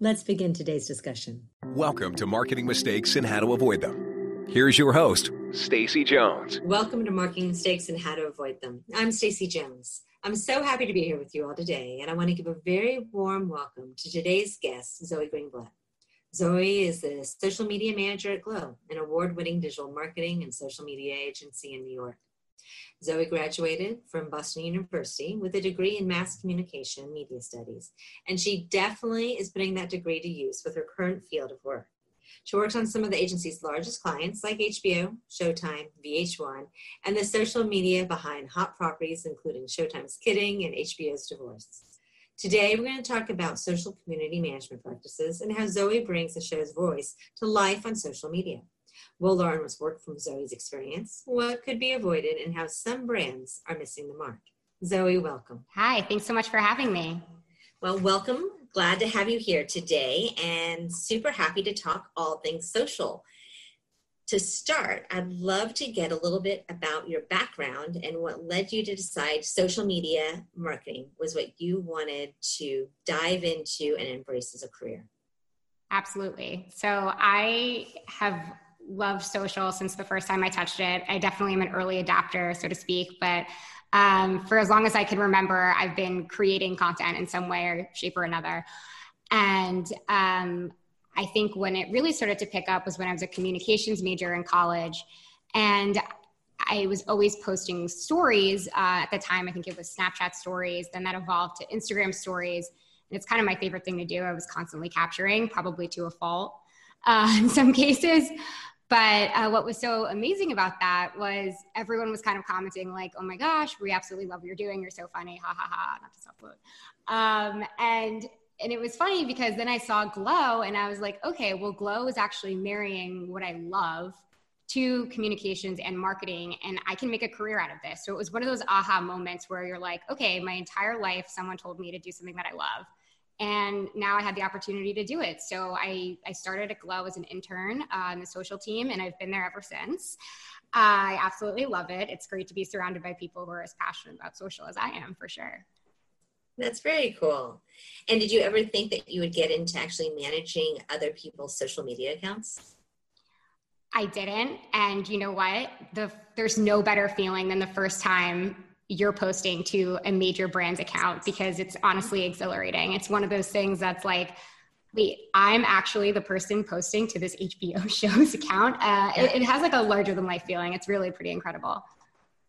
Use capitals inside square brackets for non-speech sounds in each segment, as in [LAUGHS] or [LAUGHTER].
Let's begin today's discussion. Welcome to Marketing Mistakes and How to Avoid Them. Here's your host, Stacy Jones. Welcome to Marketing Mistakes and How to Avoid Them. I'm Stacy Jones. I'm so happy to be here with you all today, and I want to give a very warm welcome to today's guest, Zoe Greenblatt. Zoe is the social media manager at Glow, an award winning digital marketing and social media agency in New York. Zoe graduated from Boston University with a degree in mass communication media studies, and she definitely is putting that degree to use with her current field of work. She works on some of the agency's largest clients like HBO, Showtime, VH1, and the social media behind hot properties including Showtime's Kidding and HBO's Divorce. Today, we're going to talk about social community management practices and how Zoe brings the show's voice to life on social media. We'll learn what's worked from Zoe's experience, what could be avoided, and how some brands are missing the mark. Zoe, welcome. Hi, thanks so much for having me. Well, welcome. Glad to have you here today and super happy to talk all things social. To start, I'd love to get a little bit about your background and what led you to decide social media marketing was what you wanted to dive into and embrace as a career. Absolutely. So I have loved social since the first time I touched it. I definitely am an early adapter, so to speak, but um, for as long as I can remember, I've been creating content in some way or shape or another. And um, I think when it really started to pick up was when I was a communications major in college. And I was always posting stories uh, at the time. I think it was Snapchat stories. Then that evolved to Instagram stories. And it's kind of my favorite thing to do. I was constantly capturing, probably to a fault uh, [LAUGHS] in some cases. But uh, what was so amazing about that was everyone was kind of commenting like, "Oh my gosh, we absolutely love what you're doing. You're so funny, ha ha ha!" Not to self um, and and it was funny because then I saw Glow and I was like, okay, well, Glow is actually marrying what I love to communications and marketing, and I can make a career out of this. So it was one of those aha moments where you're like, okay, my entire life, someone told me to do something that I love and now I had the opportunity to do it. So I, I started at Glow as an intern uh, on the social team, and I've been there ever since. I absolutely love it. It's great to be surrounded by people who are as passionate about social as I am, for sure. That's very cool. And did you ever think that you would get into actually managing other people's social media accounts? I didn't. And you know what? The, there's no better feeling than the first time you're posting to a major brand's account because it's honestly exhilarating. It's one of those things that's like, wait, I'm actually the person posting to this HBO [LAUGHS] show's account. Uh, it, it has like a larger than life feeling. It's really pretty incredible.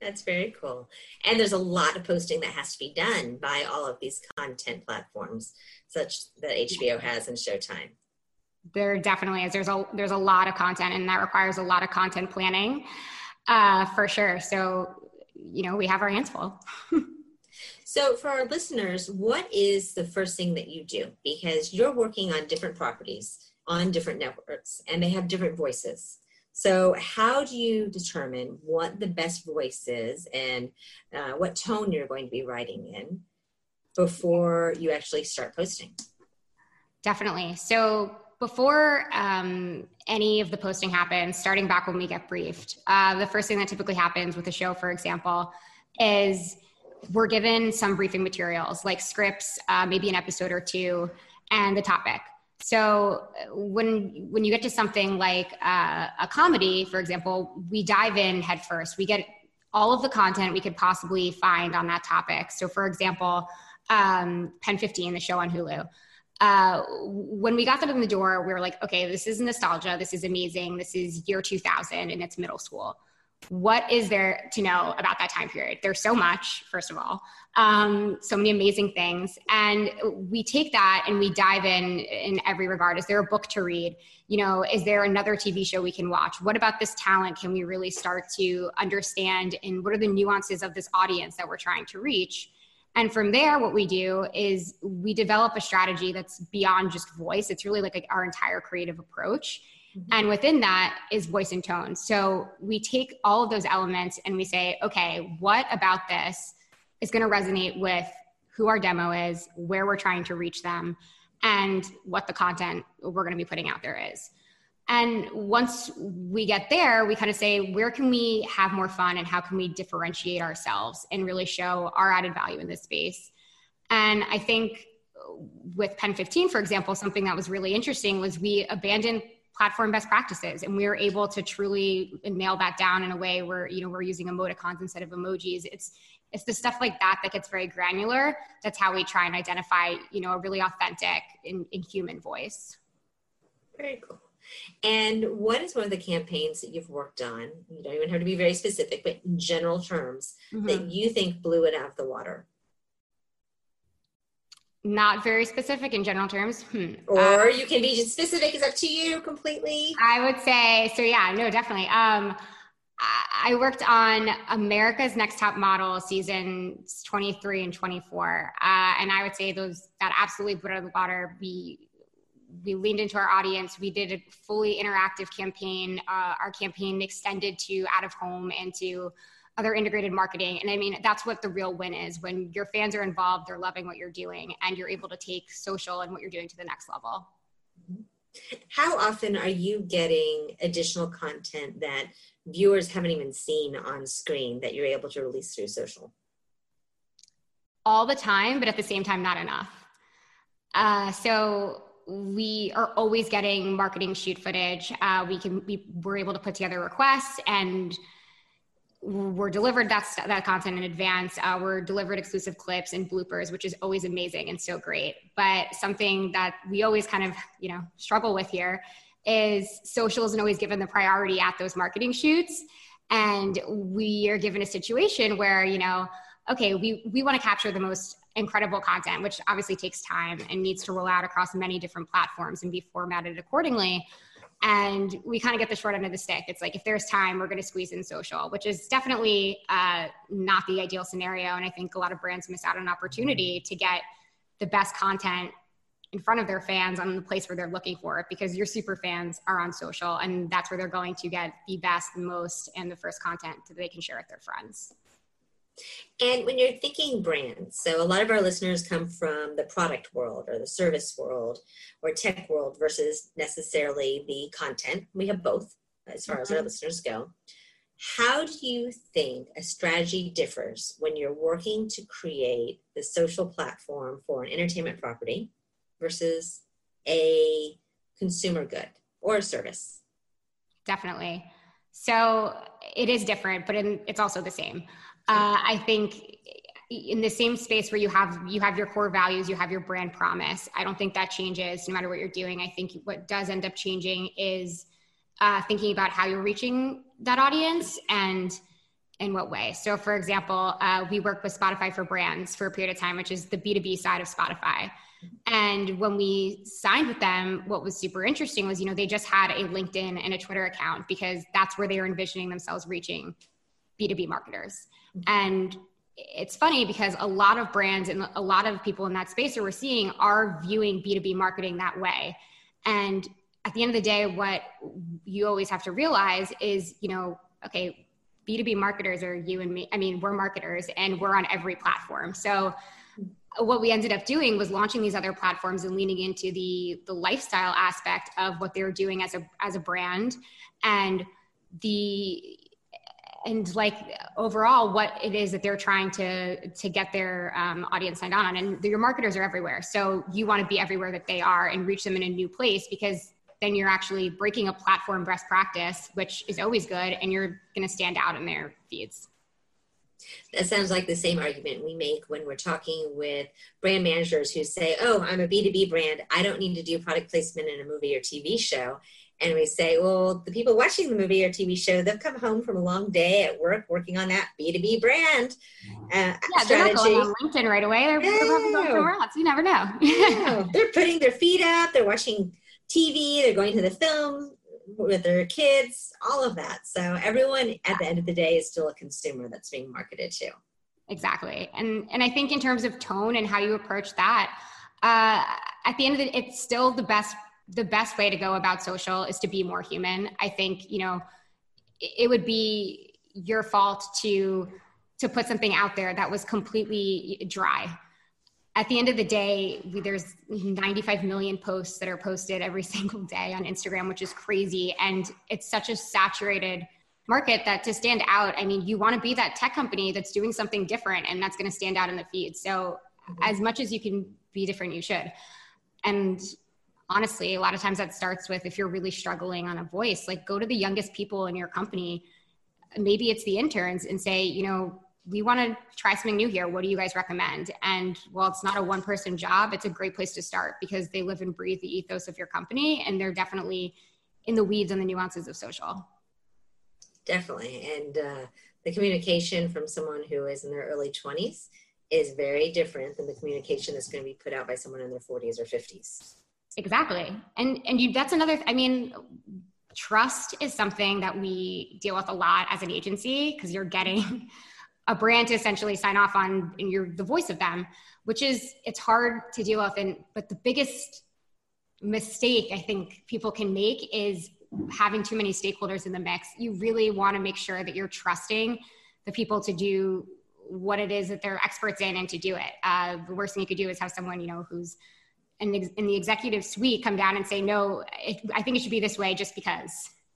That's very cool. And there's a lot of posting that has to be done by all of these content platforms, such that HBO has and Showtime. There definitely is. There's a there's a lot of content, and that requires a lot of content planning, uh, for sure. So you know, we have our hands full. [LAUGHS] so, for our listeners, what is the first thing that you do? Because you're working on different properties on different networks and they have different voices. So, how do you determine what the best voice is and uh, what tone you're going to be writing in before you actually start posting? Definitely. So, before um, any of the posting happens, starting back when we get briefed, uh, the first thing that typically happens with a show, for example, is we're given some briefing materials like scripts, uh, maybe an episode or two, and the topic. So when when you get to something like uh, a comedy, for example, we dive in headfirst. We get all of the content we could possibly find on that topic. So, for example, um, Pen 15, the show on Hulu uh, when we got them in the door, we were like, okay, this is nostalgia. This is amazing. This is year 2000 and it's middle school. What is there to know about that time period? There's so much, first of all, um, so many amazing things. And we take that and we dive in in every regard. Is there a book to read? You know, is there another TV show we can watch? What about this talent can we really start to understand? And what are the nuances of this audience that we're trying to reach? And from there, what we do is we develop a strategy that's beyond just voice. It's really like our entire creative approach. Mm-hmm. And within that is voice and tone. So we take all of those elements and we say, okay, what about this is going to resonate with who our demo is, where we're trying to reach them, and what the content we're going to be putting out there is. And once we get there, we kind of say, where can we have more fun and how can we differentiate ourselves and really show our added value in this space? And I think with Pen 15, for example, something that was really interesting was we abandoned platform best practices and we were able to truly nail that down in a way where you know we're using emoticons instead of emojis. It's it's the stuff like that that gets very granular. That's how we try and identify you know a really authentic in, in human voice. Very cool and what is one of the campaigns that you've worked on you don't even have to be very specific but in general terms mm-hmm. that you think blew it out of the water not very specific in general terms. Hmm. Or um, you can be specific. It's up to you completely. I would say so. Yeah, no, definitely. Um, I worked on America's Next Top Model seasons 23 and 24, uh, and I would say those that absolutely blew out of the water. We we leaned into our audience. We did a fully interactive campaign. Uh, our campaign extended to out of home and to other integrated marketing. And I mean, that's what the real win is when your fans are involved, they're loving what you're doing, and you're able to take social and what you're doing to the next level. How often are you getting additional content that viewers haven't even seen on screen that you're able to release through social? All the time, but at the same time, not enough. Uh, so we are always getting marketing shoot footage. Uh, we can we were able to put together requests and we're delivered that that content in advance. Uh, we're delivered exclusive clips and bloopers, which is always amazing and so great. But something that we always kind of you know struggle with here is social isn't always given the priority at those marketing shoots, and we are given a situation where you know, okay, we we want to capture the most incredible content, which obviously takes time and needs to roll out across many different platforms and be formatted accordingly and we kind of get the short end of the stick. It's like if there's time, we're going to squeeze in social, which is definitely uh, not the ideal scenario. And I think a lot of brands miss out on an opportunity to get the best content in front of their fans on the place where they're looking for it because your super fans are on social and that's where they're going to get the best, most, and the first content that they can share with their friends. And when you're thinking brands, so a lot of our listeners come from the product world or the service world or tech world versus necessarily the content. We have both as far mm-hmm. as our mm-hmm. listeners go. How do you think a strategy differs when you're working to create the social platform for an entertainment property versus a consumer good or a service? Definitely. So it is different, but in, it's also the same. Uh, I think in the same space where you have you have your core values, you have your brand promise. I don't think that changes no matter what you're doing. I think what does end up changing is uh, thinking about how you're reaching that audience and in what way. So, for example, uh, we work with Spotify for Brands for a period of time, which is the B2B side of Spotify. And when we signed with them, what was super interesting was, you know, they just had a LinkedIn and a Twitter account because that's where they were envisioning themselves reaching B2B marketers. Mm-hmm. And it's funny because a lot of brands and a lot of people in that space that we're seeing are viewing B2B marketing that way. And at the end of the day, what you always have to realize is, you know, okay, B2B marketers are you and me. I mean, we're marketers and we're on every platform. So mm-hmm. what we ended up doing was launching these other platforms and leaning into the the lifestyle aspect of what they were doing as a as a brand and the and like overall what it is that they're trying to to get their um, audience signed on. And your marketers are everywhere. So you want to be everywhere that they are and reach them in a new place because then you're actually breaking a platform best practice which is always good and you're going to stand out in their feeds. That sounds like the same argument we make when we're talking with brand managers who say, Oh, I'm a B2B brand. I don't need to do product placement in a movie or TV show and we say, well, the people watching the movie or TV show, they've come home from a long day at work working on that B2B brand uh, yeah, strategy. They're not going on LinkedIn right away. They're, no. they're probably going somewhere else. You never know. no. They're putting their feet up. They're watching TV. They're going to the film with their kids, all of that. So everyone at the end of the day is still a consumer that's being marketed to. Exactly. And and I think in terms of tone and how you approach that, uh, at the end of the it's still the best the best way to go about social is to be more human. I think, you know, it, would be your fault to to put something out there that was completely dry. At the end of the day, there's 95 million posts that are posted every [LAUGHS] single day on Instagram, which is crazy. And it's such a saturated market that to stand out, I mean, you want to be that tech company that's doing something different and that's going to stand out in the feed. So, mm-hmm. as much as you can be different, you should. And honestly, a lot of times that starts with if you're really struggling on a voice, like go to the youngest people in your company. Maybe it's the interns and say, you know, we want to try something new here. What do you guys recommend? And while it's not a one person job, it's a great place to start because they live and breathe the ethos of your company and they're definitely in the weeds and the nuances of social definitely. And uh, the communication from someone who is in their early 20s is very different than the communication that's going to be put out by someone in their 40s or 50s. Exactly. And and you that's another I mean trust is something that we deal with a lot as an agency because you're getting [LAUGHS] a brand to essentially sign off on and you're the voice of them, which is it's hard to deal with and but the biggest mistake I think people can make is having too many stakeholders in the mix. You really want to make sure that you're trusting the people to do what it is that they're experts in and to do it. Uh, the worst thing you could do is have someone, you know, who's in the, in the executive suite come down and say, no, it, I think it should be this way just because,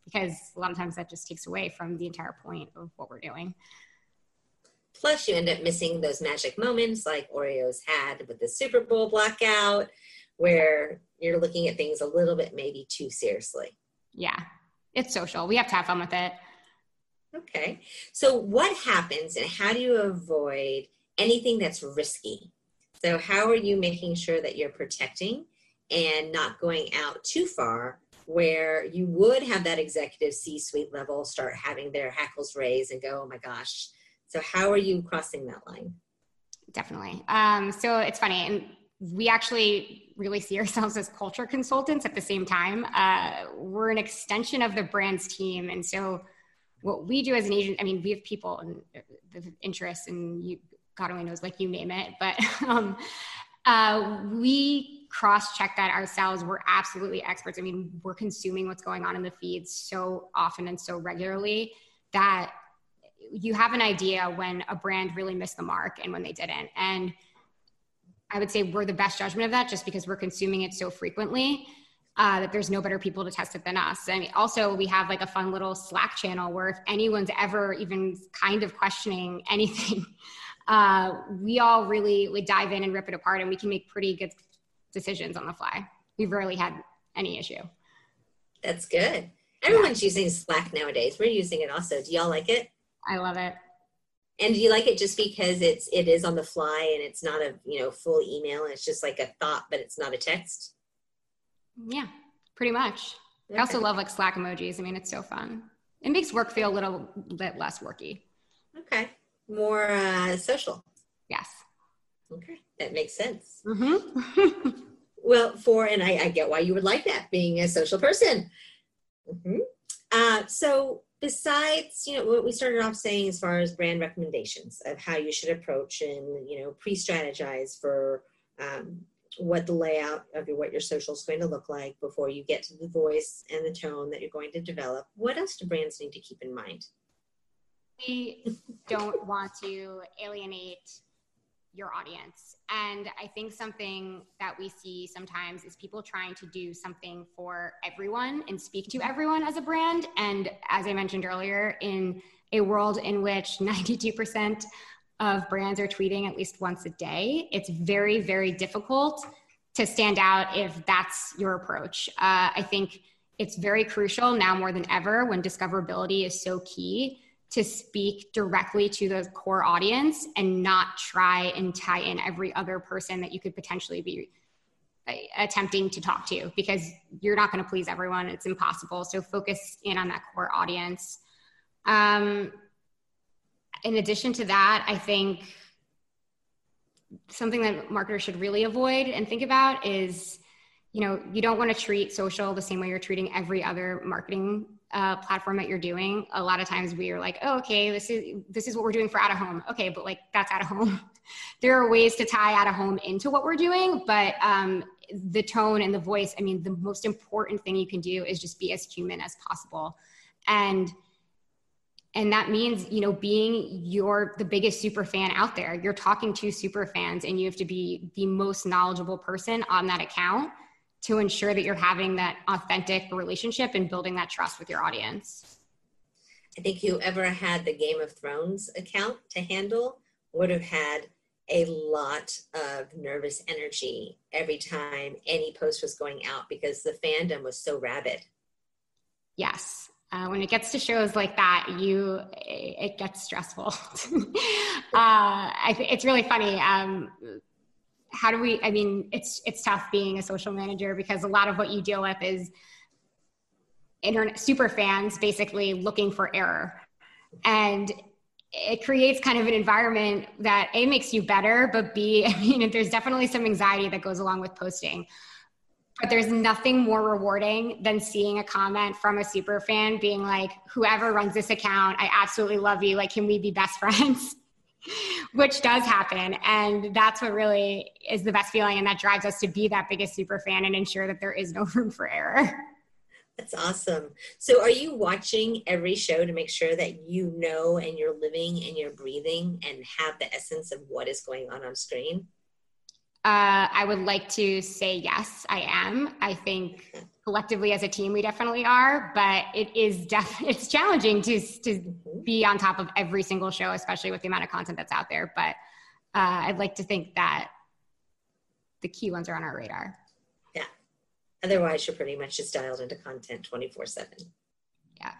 because a lot of times that just takes away from the entire point of what we're doing. Plus, you end up missing those magic moments like Oreos had with the Super Bowl blackout, where you're looking at things a little bit maybe too seriously yeah, it's social. We have to have fun with it. Okay. So, what happens and how do you avoid anything that's risky? So, how are you making sure that you're protecting and not going out too far where you would have that executive C suite level start having their hackles raised and go, oh my gosh. So, how are you crossing that line? Definitely. Um, so, it's funny. And we actually really see [LAUGHS] ourselves as culture consultants at the same time. Uh, we're an extension of the brand's team. And so, what we do as an agent, I mean, we have people and the interests, and you, God only knows, like you name it, but [LAUGHS] um, uh, we cross check that ourselves. We're absolutely experts. I mean, we're consuming what's going on in the feeds so often and so regularly that you have an idea when a brand really missed the mark and when they didn't. And I would say we're the best judgment of that just because we're consuming it so frequently. Uh, that there's no better people to test it than us. And also, we have like a fun little Slack channel where if anyone's ever even kind of questioning [LAUGHS] anything, uh, we all really like dive in and rip it apart, and we can make pretty good decisions on the fly. We've rarely had any issue. That's good. Everyone's yeah. using Slack nowadays. We're using it also. Do y'all like it? I love it. And do you like it just because it's it is on the fly and it's not a you know full email and it's just like a thought but it's not a text? Yeah, pretty much. Okay. I also love like Slack emojis. I mean, it's so fun. It makes work feel a little bit less worky. Okay, more uh, social. Yes. Okay, that makes sense. Mm-hmm. [LAUGHS] well, for and I, I, get why you would like that, being a social person. Mm-hmm. Uh, so besides you know what we started off saying as far as brand recommendations of how you should approach and you know pre-strategize for um, what the layout of your what your social is going to look like before you get to the voice and the tone that you're going to develop what else do brands need to keep in mind we don't want to alienate your audience. And I think something that we see sometimes is people trying to do something for everyone and speak to everyone as a brand. And as I mentioned earlier, in a world in which 92% of brands are tweeting at least once a day, it's very, very difficult to stand out if that's your approach. Uh, I think it's very crucial now more than ever when discoverability is so key to speak directly to the core audience and not try and tie in every other person that you could potentially be uh, attempting to talk to because you're not going to please everyone. It's impossible. So focus in on that core audience. Um, in addition to that i think something that marketers should really avoid and think about is you know you don't want to treat social the same way you're treating every other marketing uh, platform that you're doing, a lot of times we are like, oh, okay, this is this is what we're doing for out of home. Okay, but like that's out of home. [LAUGHS] there are ways to tie out of home into what we're doing, but um, the tone and the voice. I mean, the most important thing you can do is just be as human as possible, and and that means you know being your the biggest super fan out there. You're talking to super fans, and you have to be the most knowledgeable person on that account to ensure that you're having that authentic relationship and building that trust with your audience. I think whoever had the Game of Thrones account to handle would have had a lot of nervous energy every time any post was going out because the fandom was so rabid. Yes. Uh, when it gets to shows like that, you it gets stressful. [LAUGHS] uh, I, it's really funny. Um, how do we i mean it's it's tough being a social manager because a lot of what you deal with is internet super fans basically looking for error. And it creates kind of an environment that a makes you better but b [LAUGHS] i mean there's definitely some anxiety that goes along with posting. But there's nothing more rewarding than seeing a comment from a super fan being like whoever runs this account i absolutely love you. Like can we be best [LAUGHS] friends which does happen. And that's what really is the best feeling. And that drives us to be that biggest super fan and ensure that there is no [LAUGHS] room for error. That's awesome. So, are you watching every show to make sure that you know and you're living and you're breathing and have the essence of what is going on on screen? Uh, I would like to say yes, I am. I think collectively as a team we definitely are, but it is def- [LAUGHS] it's challenging to to be on top of every single show, especially with the amount of content that's out there. But uh, I'd like to think that the key ones are on our radar. Yeah. Otherwise, you're pretty much just dialed into content 24 7. Yeah.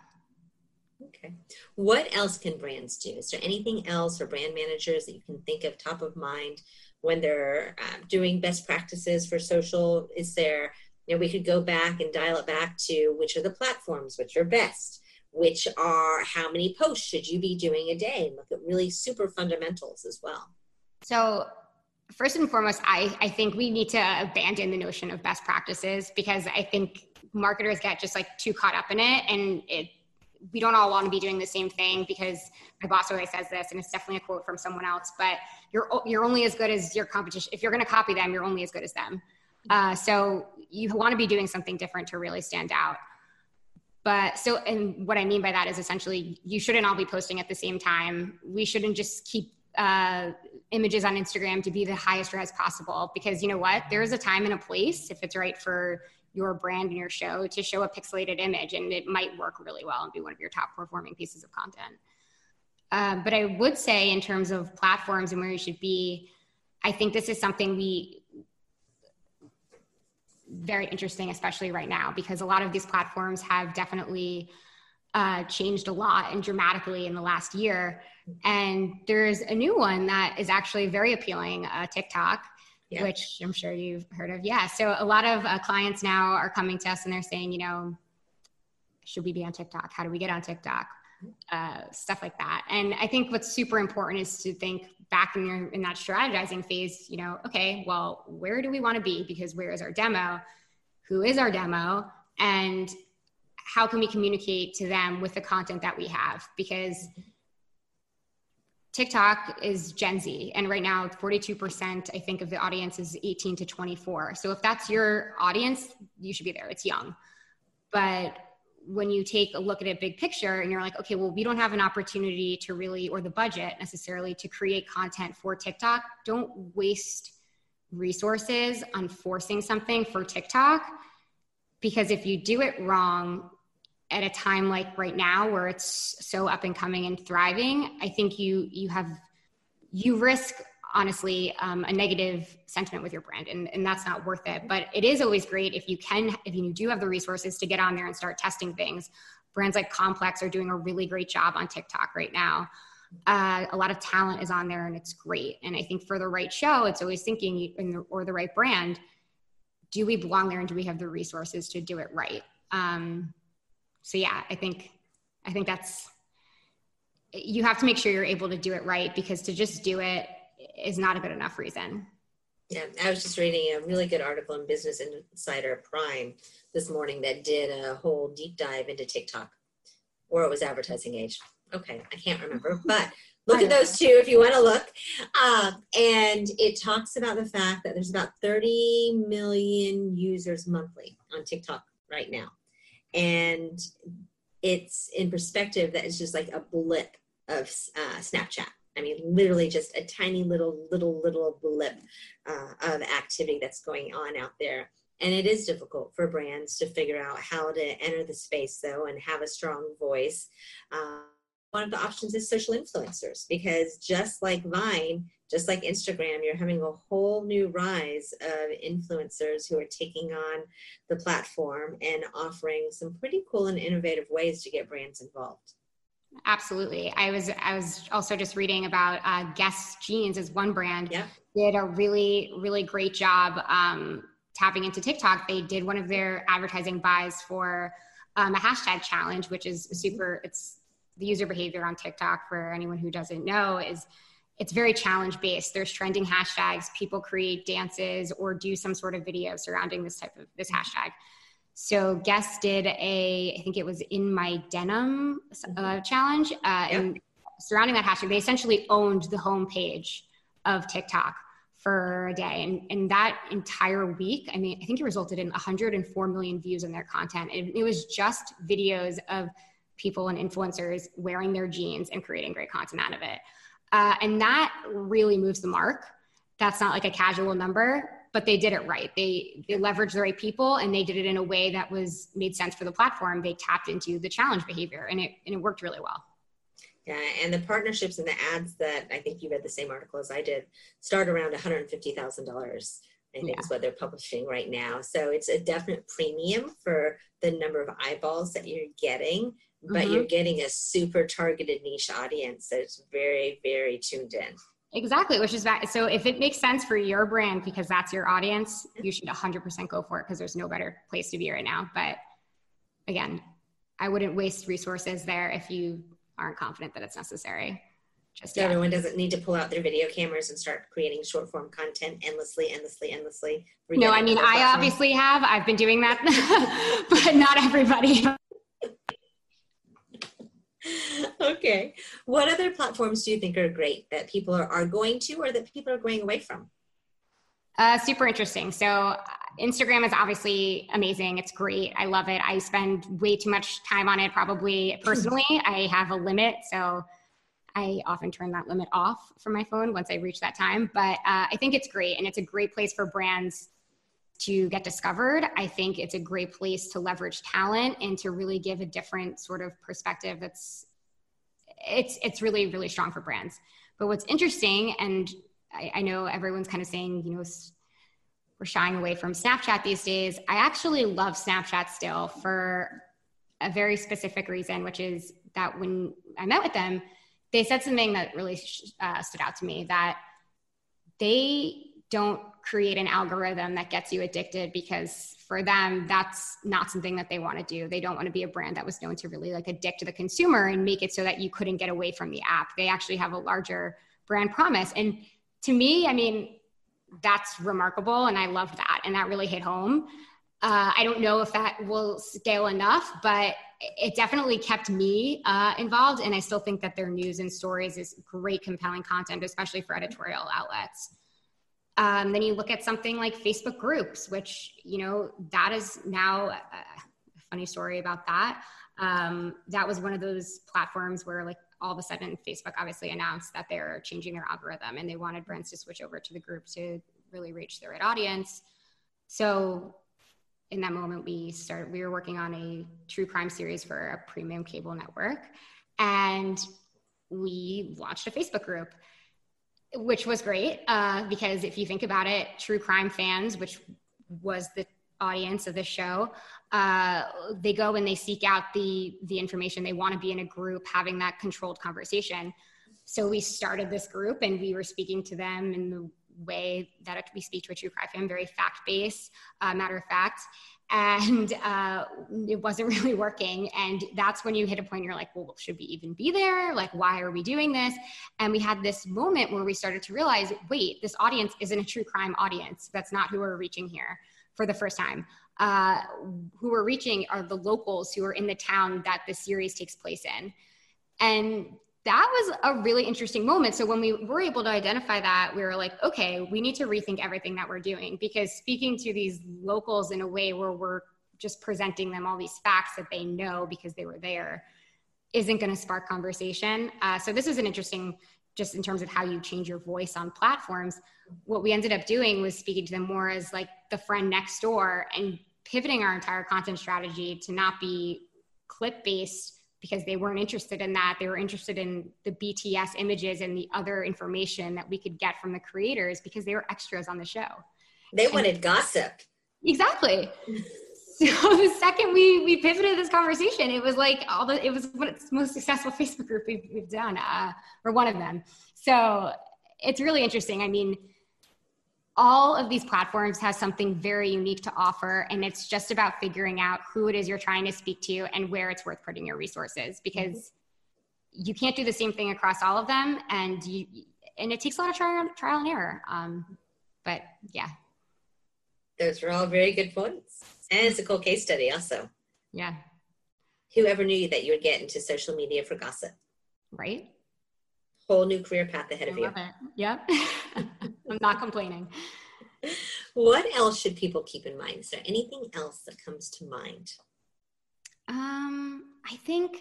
Okay. What else can brands do? Is there anything else for brand managers that you can think of top of mind when they're uh, doing best practices for social? Is there, know, we could go back and dial it back to which are the platforms, which are best, which are how many posts should you be doing a day, and look at really super fundamentals as well. So, first and foremost, I, I think we need to abandon the notion of best practices because I think marketers get just like too caught up in it and it we don't all want to be doing the same thing because my boss always says this and it's definitely a quote from someone else but you're you're only as good as your competition if you're going to copy them you're only as good as them uh, so you want to be doing something different to really stand out. But so and what i mean by that is essentially you shouldn't all be posting at the same time. We shouldn't just keep uh, images on instagram to be the highest res possible because you know what? There is a time and a place if it's right for your brand and your show to show a pixelated image and it might work really well and be one of your top performing pieces of content. Um, but i would say in terms of platforms and where you should be i think this is something we very interesting especially right now because a lot of these platforms have definitely uh, changed a lot and dramatically in the last year and there's a new one that is actually very appealing uh, tiktok yeah. which I'm sure you've heard of. Yeah. So a lot of uh, clients now are coming to us and they're saying, you know, should we be on TikTok? How do we get on TikTok? Uh, stuff like that. And I think what's super important is to think back in your in that strategizing phase. You know, okay, well, where do we want to be? Because where is our demo? Who is our demo? And how can we communicate to them with the content that we have? Because TikTok is Gen Z, and right now, 42%, I think, of the audience is 18 to 24. So if that's your audience, you should be there. It's young. But when you take a look at it big picture and you're like, okay, well, we don't have an opportunity to really, or the budget necessarily to create content for TikTok, don't waste resources on forcing something for TikTok. Because if you do it wrong, at a time like right now where it's so up and coming and thriving i think you you have you risk honestly um, a negative sentiment with your brand and, and that's not worth it. But it is always great if you can if you do have the resources to get on there and start testing things. Brands like complex are doing a really great job on tiktok right now. Uh, a lot of talent is on there and it's great. And i think for the right show it's always thinking in the, or the right brand do we belong there and do we have the resources to do it right? Um, so yeah, I think I think that's you have to make sure you're able to do it right because to just do it is not a good enough reason. Yeah, I was just reading a really good article in Business Insider Prime this morning that did a whole deep dive into TikTok or it was Advertising Age. Okay, I can't remember, but look at those two if you want to look. Um, and it talks about the fact that there's about 30 million users monthly on TikTok right now. And it's in perspective that it's just like a blip of uh, Snapchat. I mean, literally just a tiny little, little, little blip uh, of activity that's going on out there. And it is difficult for brands to figure out how to enter the space, though, and have a strong voice. Uh, one of the options is social influencers because just like Vine, just like Instagram, you're having a whole new rise of influencers who are taking on the platform and offering some pretty cool and innovative ways to get brands involved. Absolutely. I was I was also just reading about uh, Guess Jeans as one brand yeah. did a really really great job um, tapping into TikTok. They did one of their advertising buys for um, a hashtag challenge, which is super. It's the user behavior on TikTok for anyone who doesn't know is it's very challenge based. There's trending hashtags. People create dances or do some sort of video surrounding this type of this hashtag. So Guess did a, I think it was in my denim uh, mm-hmm. challenge, uh, yep. and surrounding that hashtag, they essentially owned the homepage of TikTok for a day. And, and that entire week, I mean, I think it resulted in 104 million views on their content. And it was just videos of people and influencers wearing their jeans and creating great content out of it. Uh, and that really moves the mark. That's not like a casual number, but they did it right. They they leveraged the right people and they did it in a way that was made sense for the platform. They tapped into the challenge behavior and it and it worked really well. Yeah, and the partnerships and the ads that I think you read the same article as I did start around one hundred fifty thousand dollars. I think yeah. is what they're publishing right now. So it's a definite premium for the number of eyeballs that you're getting but mm-hmm. you're getting a super targeted niche audience that's very, very tuned in. Exactly, which is that. So if it makes sense for your brand because that's your audience, you should 100% go for it because there's no better place to be right now. But again, I wouldn't waste resources there if you aren't confident that it's necessary. Just so everyone doesn't need to pull out their video cameras and start creating short form content endlessly, endlessly, endlessly. No, I mean, I obviously have. I've been doing that, [LAUGHS] but not everybody. [LAUGHS] okay. What other platforms do you think are great that people are, are going to or that people are going away from? Uh, super interesting. So, uh, Instagram is obviously amazing. It's great. I love it. I spend way too much time on it, probably [LAUGHS] personally. I have a limit. So, I often turn that limit off from my phone once I reach that time. But uh, I think it's great. And it's a great place for brands to get discovered. I think it's a great place to leverage talent and to really give a different sort of perspective that's it's it's really really strong for brands. But what's interesting, and I, I know everyone's kind of saying, you know, we're shying away from Snapchat these days. I actually love Snapchat still for a very specific reason, which is that when I met with them, they said something that really uh, stood out to me that they don't create an algorithm that gets you addicted because for them that's not something that they want to do. They don't want to be a brand that was known to really like addict the consumer and make it so that you couldn't get away from the app. They actually have a larger brand promise. And to me i mean that's remarkable and i loved that and that really hit home. Uh, i don't know if that will scale enough but it definitely kept me uh, involved and i still think that their news and stories is great compelling content especially for editorial outlets um, then you look at something like Facebook groups, which, you know, that is now a, a funny story about that. Um, that was one of those platforms where, like, all of a sudden, Facebook obviously announced that they're changing their algorithm and they wanted brands to switch over to the group to really reach the right audience. So, in that moment, we started, we were working on a true crime series for a premium cable network. And we launched a Facebook group which was great uh, because if you think about it, true crime fans, which was the audience of the show, uh, they go and they seek out the the information. They want to be in a group having that controlled conversation. So we started this group and we were speaking to them in the way that we speak to a true crime fan, very fact based, uh, matter of fact and uh, it wasn't [LAUGHS] really working. And that's when you hit a point you're like, well, should we even be there? Like, why are we doing this? And we had this moment where we started to realize, wait, this audience isn't a true crime audience. That's not who we're reaching here for the first time. uh, who we're reaching are the locals who are in the town that the series takes place in. And that was a really interesting moment. So when we were able to identify that, we were like, okay, we need to rethink everything that we're doing because speaking to these locals in a way where we're just presenting them all these facts that they know because they were there isn't going to spark conversation. Uh, so this is an interesting, just in terms of how you change your voice on platforms. What we ended up doing was speaking to them more as like the friend next door and pivoting our entire content strategy to not be clip based because they weren't interested in that. They were interested in the BTS images and the other information that we could get from the creators because they were extras on the show. They wanted and, gossip. Exactly. [LAUGHS] so the second we we pivoted this conversation, it was like all the it was one of the most successful [LAUGHS] Facebook group we've, we've done, uh, or one of them. So it's really interesting. I mean, all of these platforms has something very unique to offer and it's just about figuring out who it is you're trying to speak to and where it's worth putting your resources because mm-hmm. you can't do the same thing across all of them and you and it takes a lot of trial, trial and error um, but yeah those are all very good points and it's a cool case study also yeah whoever knew that you would get into social media for gossip right whole new career path ahead I of you. It. Yep. [LAUGHS] I'm not complaining. What else should people keep in mind? Is there anything else that comes to mind? Um, I think,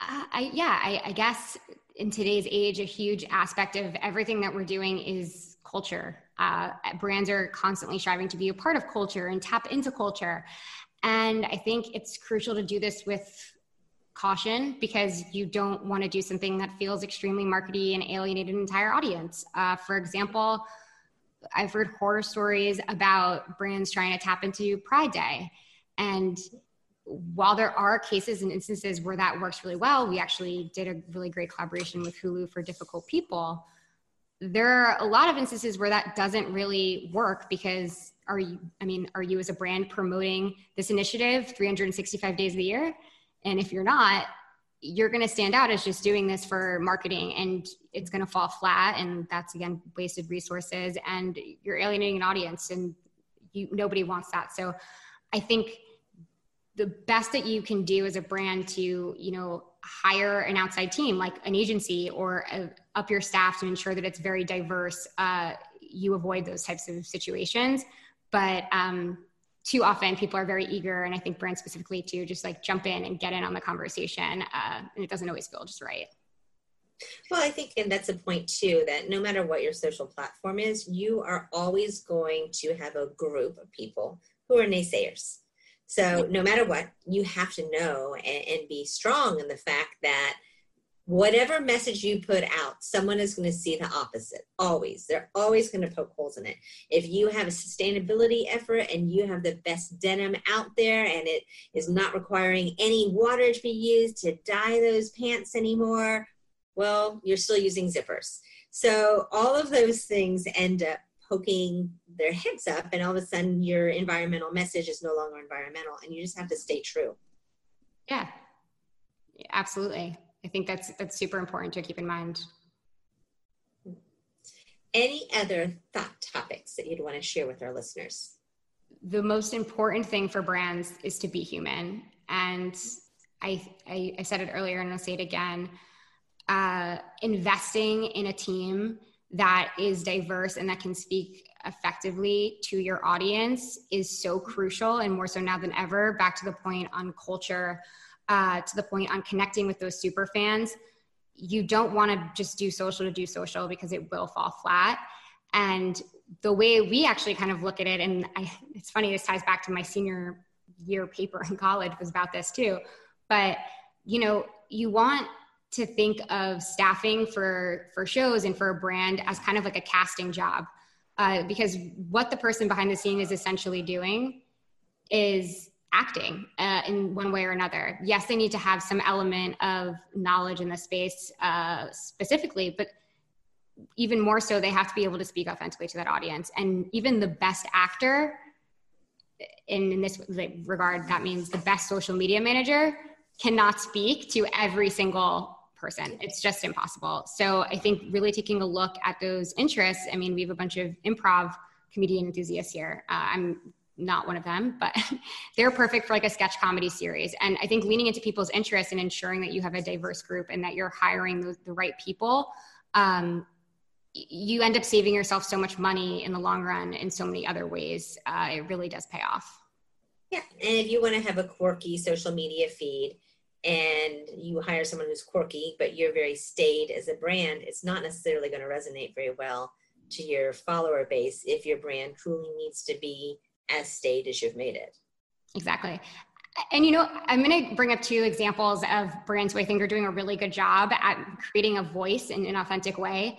uh, I yeah, I, I guess in today's age, a huge aspect of everything that we're doing is culture. Uh, brands are constantly striving to be a part of culture and tap into culture. And I think it's crucial to do this with caution because you don't want to do something that feels extremely markety and alienate an entire audience. Uh, for example, I've heard horror stories about brands trying to tap into Pride Day. And while there are cases and instances where that works really well, we actually did a really great collaboration with Hulu for difficult people. There are a lot of instances where that doesn't really work because are you, I mean, are you as a brand promoting this initiative 365 days of the year? And if you're not, you're going to stand out as just doing this for marketing and it's going to fall flat. And that's again, wasted resources and you're alienating an audience and you, nobody wants that. So I think the best that you can do as a brand to, you know, hire an outside team like an agency or a, up your staff to ensure that it's very diverse. Uh, you avoid those types of situations. But um, too often people are very eager and i think brands specifically to just like jump in and get in on the conversation uh, and it doesn't always feel just right. Well i think and that's a point too that no matter what your social platform is you are always going to have a group of people who are naysayers. So no matter what you have to know and, and be strong in the fact that whatever message you put out, someone is going to see the opposite. Always. They're always going to poke holes in it. If you have a sustainability effort and you have the best denim out there and it is not requiring any water to be used to dye those pants anymore, well, you're still using zippers. So all of those things end up poking their heads up and all of a sudden your environmental message is no longer environmental and you just have to stay true. Yeah. Absolutely. I think that's that's super important to keep in mind. Any other thought topics that you'd want to share with our listeners? The most important thing for brands is to be human. And I, I, I said it earlier and I'll say it again. Uh, investing in a team that is diverse and that can speak effectively to your audience is so crucial and more so now than ever. Back to the point on culture uh, to the point on connecting with those super fans, you don't want to just do social to do social because it will fall flat. And the way we actually kind of look at it, and I, it's funny, this ties back to my senior year paper in college was about this too. But you know, you want to think of staffing for for shows and for a brand as kind of like a casting job, uh, because what the person behind the scene is essentially doing is acting uh, in one way or another. Yes, they need to have some element of knowledge in the space uh, specifically, but even more so, they have to be able to speak authentically to that audience. And even the best actor, in, in this regard, that means the best social media manager cannot speak to every single person. It's just impossible. So I think really taking a look at those interests. I mean, we have a bunch of improv comedian enthusiasts here. Uh, I'm not one of them, but [LAUGHS] they're perfect for like a sketch comedy series. And I think leaning into people's interests and ensuring that you have a diverse group and that you're hiring the, the right people, um, you end up saving yourself so much money in the long run in so many other ways. Uh, it really does pay off. Yeah. And if you want to have a quirky social media feed, and you hire someone who's quirky, but you're very staid as a brand, it's not necessarily going to resonate very well to your follower base if your brand truly needs to be as staid as you've made it. Exactly. And you know, I'm going to bring up two examples of brands who I think are doing a really good job at creating a voice in an authentic way.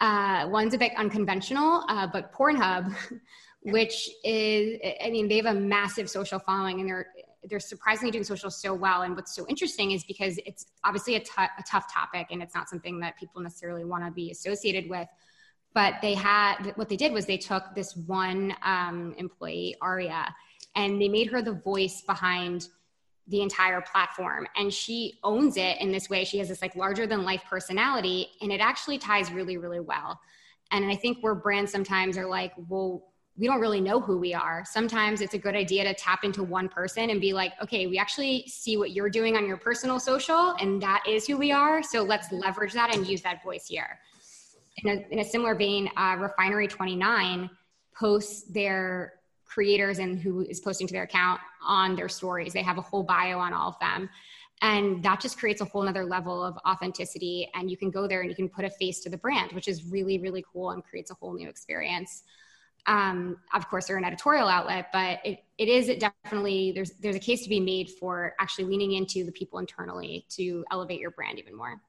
Uh, one's a bit unconventional, uh, but Pornhub, which is, I mean, they have a massive social following and they're they're surprisingly doing social so well. And what's so interesting is because it's obviously a, t- a tough topic and it's not something that people necessarily want to be associated with. But they had what they did was they took this one um, employee, Aria, and they made her the voice behind the entire platform and she owns it in this way she has this like larger than life personality and it actually ties really really well and i think where brands sometimes are like well we don't really know who we are. Sometimes it's a good idea to tap into one person and be like, okay, we actually see what you're doing on your personal social, and that is who we are. So let's leverage that and use that voice here. In a, in a similar vein, uh, Refinery 29 posts their creators and who is posting to their account on their stories. They have a whole bio on all of them. And that just creates a whole nother level of authenticity. And you can go there and you can put a face to the brand, which is really, really cool and creates a whole new experience. Um, of course, they're an editorial outlet, but it, it is definitely there's there's a case to be made for actually leaning into the people internally to elevate your brand even more.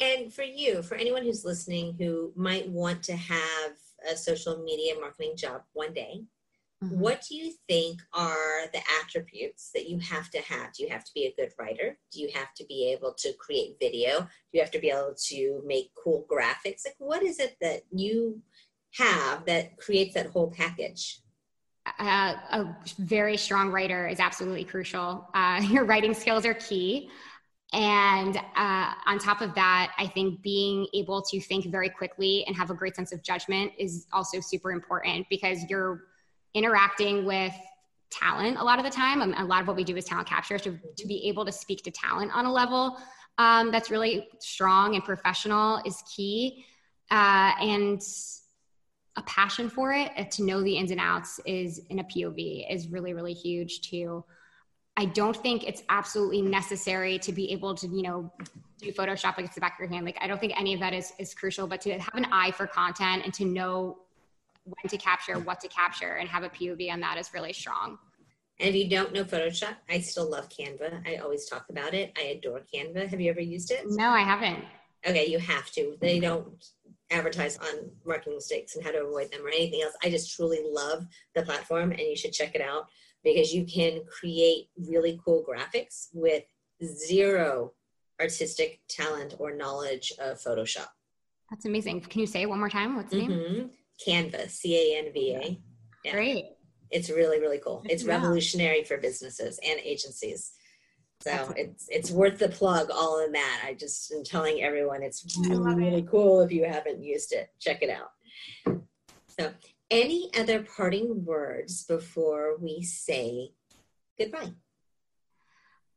And for you, for anyone who's listening who might want to have a social media marketing job one day, mm-hmm. what do you think are the attributes that you have to have? Do you have to be a good writer? Do you have to be able to create video? Do you have to be able to make cool graphics? Like, what is it that you have that creates that whole package? Uh, a very strong writer is absolutely crucial. Uh, [LAUGHS] your writing skills are key. And uh, on top of that, I think being able to think very quickly and have a great sense of judgment is also super important because you're interacting with talent a lot of the time. Um, a lot of what we do is talent capture. So to be able to speak to talent on a level um, that's really strong and professional is key. Uh, and a passion for it, uh, to know the ins and outs is in a POV is really, really huge too. I don't think it's absolutely necessary to be able to, you know, do Photoshop against the back of your hand. Like, I don't think any of that is, is crucial, but to have an eye for content and to know when to capture, what to capture, and have a POV on that is really strong. And if you don't know Photoshop, I still love Canva. I always talk about it. I adore Canva. Have you ever used it? No, I haven't. Okay, you have to. They don't advertise on marketing mistakes and how to avoid them or anything else. I just truly love the platform and you should check it out because you can create really cool graphics with zero artistic talent or knowledge of Photoshop. That's amazing. Can you say it one more time? What's the mm-hmm. name? Canva, C A N V A. Yeah. Great. It's really, really cool. It's yeah. revolutionary for businesses and agencies. So it's it's worth the plug all in that. I just am telling everyone it's really, really cool if you haven't used it. Check it out. So any other parting words before we say goodbye?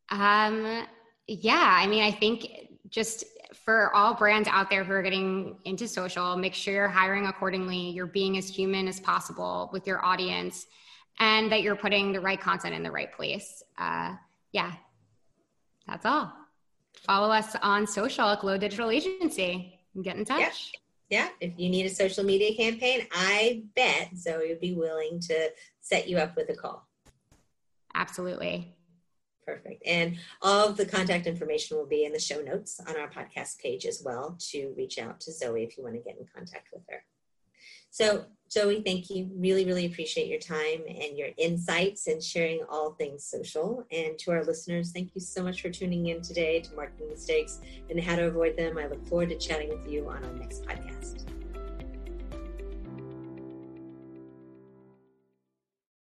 Um yeah, I mean I think just for all brands out there who are getting into social, make sure you're hiring accordingly, you're being as human as possible with your audience, and that you're putting the right content in the right place. Uh, yeah, that's all. Follow us on social at Glow Digital Agency and get in touch. Yeah. Yeah. If you need a social media campaign, I bet Zoe would be willing to set you up with a call. Absolutely. Perfect. And all of the contact information will be in the show notes on our podcast page as well to reach out to Zoe if you want to get in contact with her. So, Joey, thank you. Really, really appreciate your time and your insights and sharing all things social. And to our listeners, thank you so much for tuning in today to Marketing Mistakes and How to Avoid Them. I look forward to chatting with you on our next podcast.